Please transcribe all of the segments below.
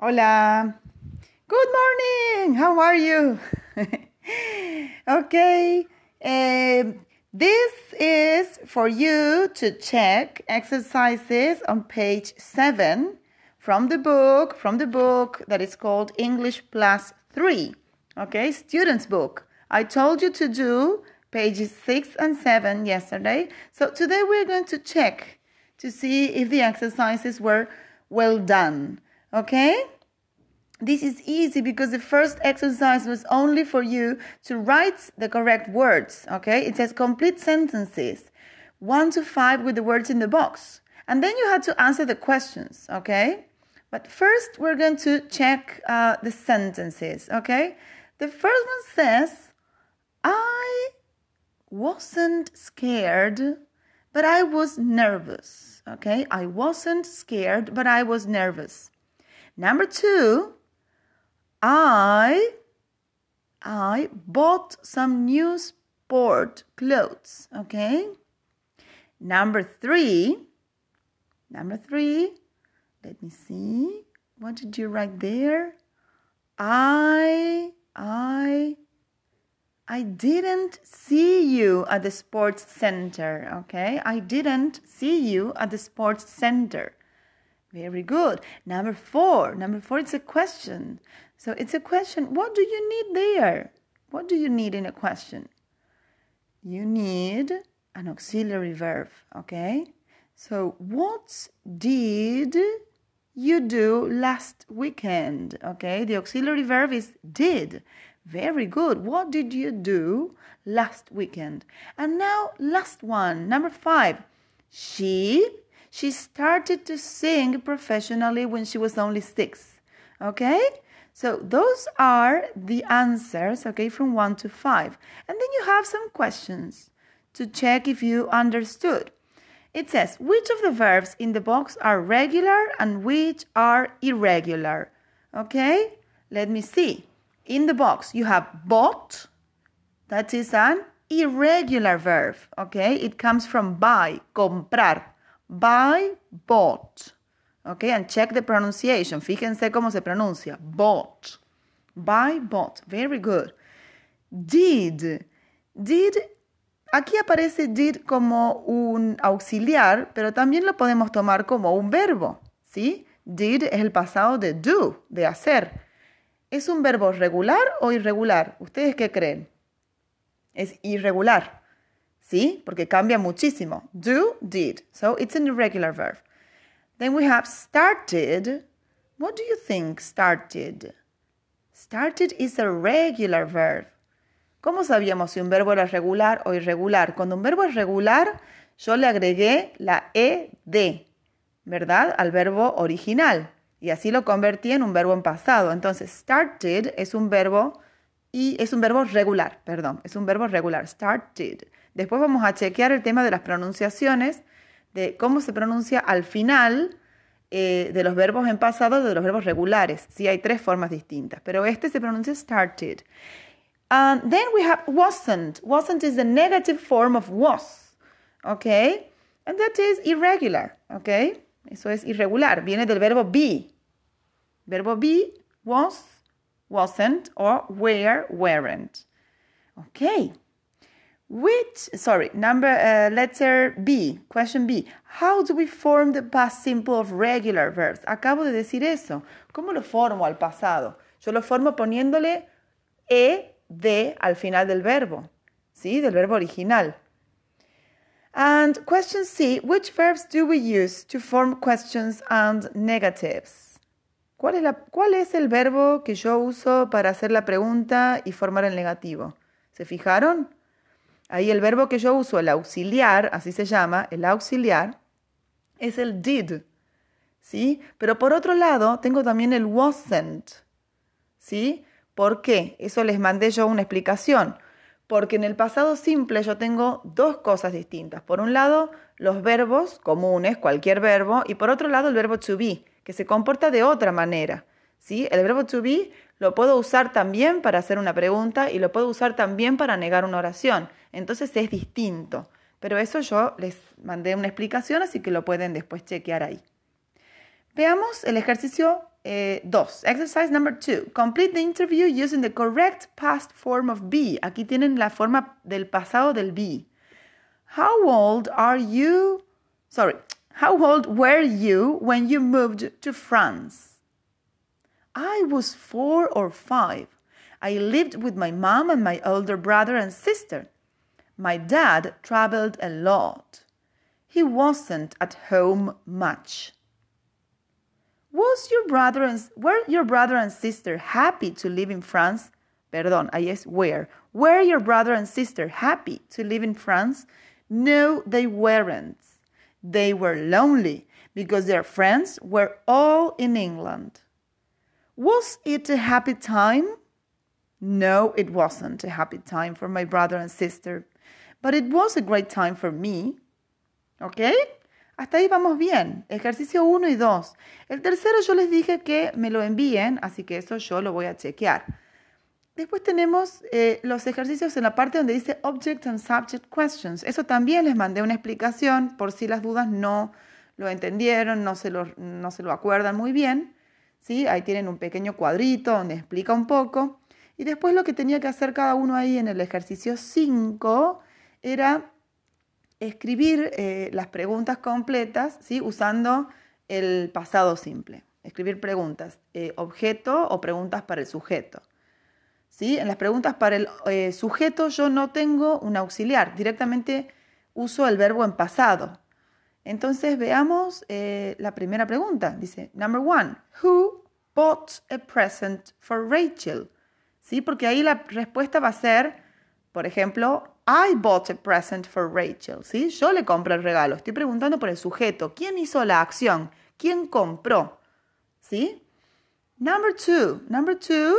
Hola. Good morning. How are you? okay. Uh, this is for you to check exercises on page 7 from the book, from the book that is called English Plus 3. Okay, student's book. I told you to do pages 6 and 7 yesterday. So today we're going to check to see if the exercises were well done. Okay? This is easy because the first exercise was only for you to write the correct words. Okay? It says complete sentences, one to five with the words in the box. And then you had to answer the questions. Okay? But first, we're going to check uh, the sentences. Okay? The first one says, I wasn't scared, but I was nervous. Okay? I wasn't scared, but I was nervous. Number two, I I bought some new sport clothes. Okay? Number three, number three, let me see. What did you write there? I I I didn't see you at the sports center, okay? I didn't see you at the sports center. Very good. Number four. Number four, it's a question. So it's a question. What do you need there? What do you need in a question? You need an auxiliary verb, okay? So, what did you do last weekend? Okay, the auxiliary verb is did. Very good. What did you do last weekend? And now, last one, number five. She she started to sing professionally when she was only six. Okay? So those are the answers, okay, from one to five. And then you have some questions to check if you understood. It says, which of the verbs in the box are regular and which are irregular? Okay? Let me see. In the box, you have bought. That is an irregular verb. Okay? It comes from buy, comprar. Buy, bought. Okay? And check the pronunciation. Fíjense cómo se pronuncia. Bought. Buy, bought. Very good. Did. Did. Aquí aparece did como un auxiliar, pero también lo podemos tomar como un verbo. ¿Sí? Did es el pasado de do, de hacer. ¿Es un verbo regular o irregular? ¿Ustedes qué creen? Es irregular. ¿Sí? Porque cambia muchísimo. Do, did. So it's an irregular verb. Then we have started. What do you think started? Started is a regular verb. ¿Cómo sabíamos si un verbo era regular o irregular? Cuando un verbo es regular, yo le agregué la ed, ¿verdad? Al verbo original. Y así lo convertí en un verbo en pasado. Entonces, started es un verbo y es un verbo regular, perdón, es un verbo regular, started. Después vamos a chequear el tema de las pronunciaciones, de cómo se pronuncia al final eh, de los verbos en pasado, de los verbos regulares. Sí, hay tres formas distintas, pero este se pronuncia started. And then we have wasn't. Wasn't is the negative form of was, okay? And that is irregular, okay? Eso es irregular. Viene del verbo be. Verbo be, was, wasn't, or were, weren't. Okay. Which, sorry, number, uh, letter B, question B. How do we form the past simple of regular verbs? Acabo de decir eso. ¿Cómo lo formo al pasado? Yo lo formo poniéndole e, de al final del verbo, ¿sí? Del verbo original. And question C, which verbs do we use to form questions and negatives? ¿Cuál es, ¿Cuál es el verbo que yo uso para hacer la pregunta y formar el negativo? ¿Se fijaron? Ahí el verbo que yo uso, el auxiliar, así se llama, el auxiliar, es el did. ¿Sí? Pero por otro lado, tengo también el wasn't. ¿Sí? ¿Por qué? Eso les mandé yo una explicación. Porque en el pasado simple yo tengo dos cosas distintas. Por un lado, los verbos comunes, cualquier verbo, y por otro lado, el verbo to be, que se comporta de otra manera. ¿sí? El verbo to be lo puedo usar también para hacer una pregunta y lo puedo usar también para negar una oración. Entonces es distinto. Pero eso yo les mandé una explicación, así que lo pueden después chequear ahí. Veamos el ejercicio eh, dos. Exercise number two. Complete the interview using the correct past form of be. Aquí tienen la forma del pasado del be. How old are you? Sorry. How old were you when you moved to France? I was four or five. I lived with my mom and my older brother and sister. My dad traveled a lot. He wasn't at home much. Was your brother and were your brother and sister happy to live in France? Perdón, I es where. Were your brother and sister happy to live in France? No, they weren't. They were lonely because their friends were all in England. Was it a happy time? No, it wasn't a happy time for my brother and sister, but it was a great time for me. ¿Ok? Hasta ahí vamos bien. Ejercicio 1 y 2. El tercero yo les dije que me lo envíen, así que eso yo lo voy a chequear. Después tenemos eh, los ejercicios en la parte donde dice Object and Subject Questions. Eso también les mandé una explicación por si las dudas no lo entendieron, no se lo, no se lo acuerdan muy bien. ¿sí? Ahí tienen un pequeño cuadrito donde explica un poco. Y después lo que tenía que hacer cada uno ahí en el ejercicio 5 era escribir eh, las preguntas completas ¿sí? usando el pasado simple. Escribir preguntas, eh, objeto o preguntas para el sujeto. ¿sí? En las preguntas para el eh, sujeto yo no tengo un auxiliar, directamente uso el verbo en pasado. Entonces veamos la primera pregunta. Dice, number one, who bought a present for Rachel? ¿Sí? Porque ahí la respuesta va a ser, por ejemplo, I bought a present for Rachel. ¿Sí? Yo le compré el regalo. Estoy preguntando por el sujeto. ¿Quién hizo la acción? ¿Quién compró? ¿Sí? Number two. Number two.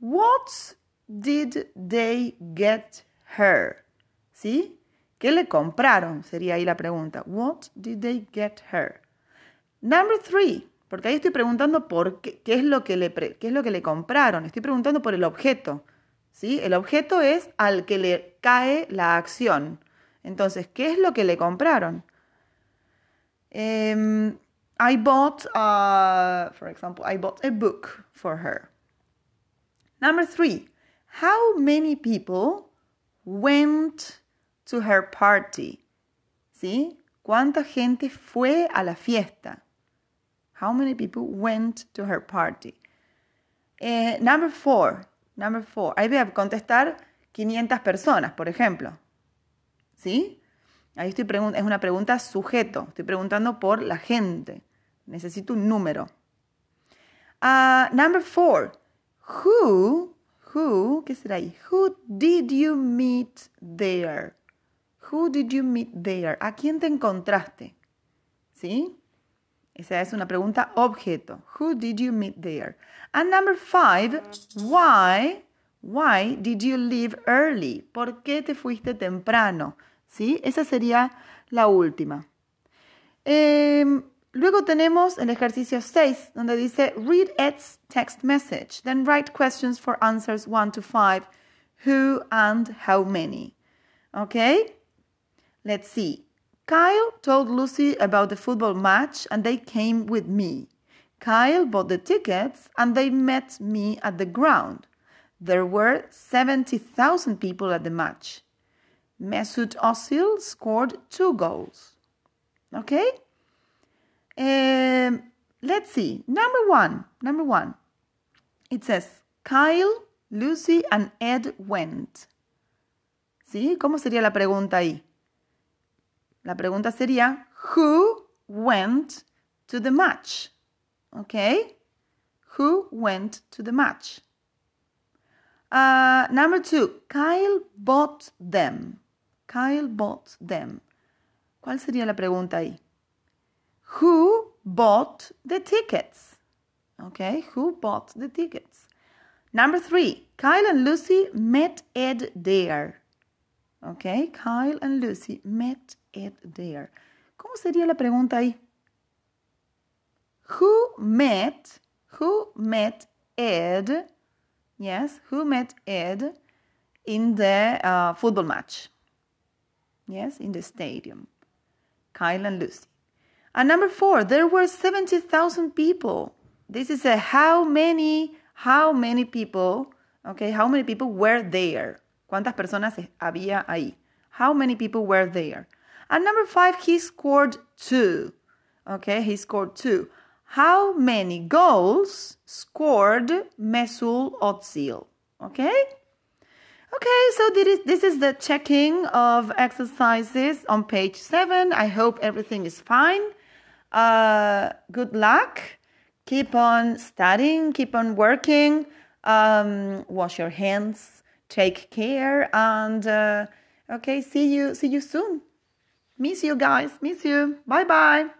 What did they get her? ¿Sí? ¿Qué le compraron? Sería ahí la pregunta. What did they get her? Number three. Porque ahí estoy preguntando por qué, qué, es lo que le, qué es lo que le compraron. Estoy preguntando por el objeto. ¿Sí? El objeto es al que le cae la acción. Entonces, ¿qué es lo que le compraron? Um, I bought, uh, for example, I bought a book for her. Number three, how many people went to her party? ¿Sí? ¿Cuánta gente fue a la fiesta? How many people went to her party? Eh, number four. Number four. Ahí voy a contestar 500 personas, por ejemplo. ¿Sí? Ahí estoy es una pregunta sujeto. Estoy preguntando por la gente. Necesito un número. Uh, number four. Who, who, ¿qué será ahí? Who did you meet there? Who did you meet there? ¿A quién te encontraste? ¿Sí? Esa es una pregunta objeto. Who did you meet there? And number five, why, why did you leave early? ¿Por qué te fuiste temprano? ¿Sí? Esa sería la última. Eh, luego tenemos el ejercicio 6, donde dice read Ed's text message, then write questions for answers 1 to 5, who and how many. Okay? Let's see. Kyle told Lucy about the football match and they came with me. Kyle bought the tickets and they met me at the ground. There were 70,000 people at the match. Mesut Özil scored two goals. Okay? Um, let's see. Number one. Number one. It says Kyle, Lucy, and Ed went. ¿Sí? ¿Cómo sería la pregunta ahí? La pregunta sería, who went to the match? ¿Ok? Who went to the match? Uh, number two, Kyle bought them. Kyle bought them. ¿Cuál sería la pregunta ahí? Who bought the tickets? Okay, who bought the tickets? Number three, Kyle and Lucy met Ed there. Okay, Kyle and Lucy met Ed there. ¿Cómo sería la pregunta ahí? Who met, who met Ed, yes, who met Ed in the uh, football match? Yes, in the stadium. Kyle and Lucy. And number four, there were 70,000 people. this is a how many, how many people, okay, how many people were there? ¿Cuántas personas había ahí? How many people were there? And number five, he scored two. Okay, he scored two. How many goals scored Mesul Özil? Okay? Okay, so this is, the checking of exercises on page seven. I hope everything is fine. Uh, good luck. Keep on studying, keep on working. Um, wash your hands. Take care, and uh, okay, see you, see you soon. Miss you guys. Miss you. Bye bye.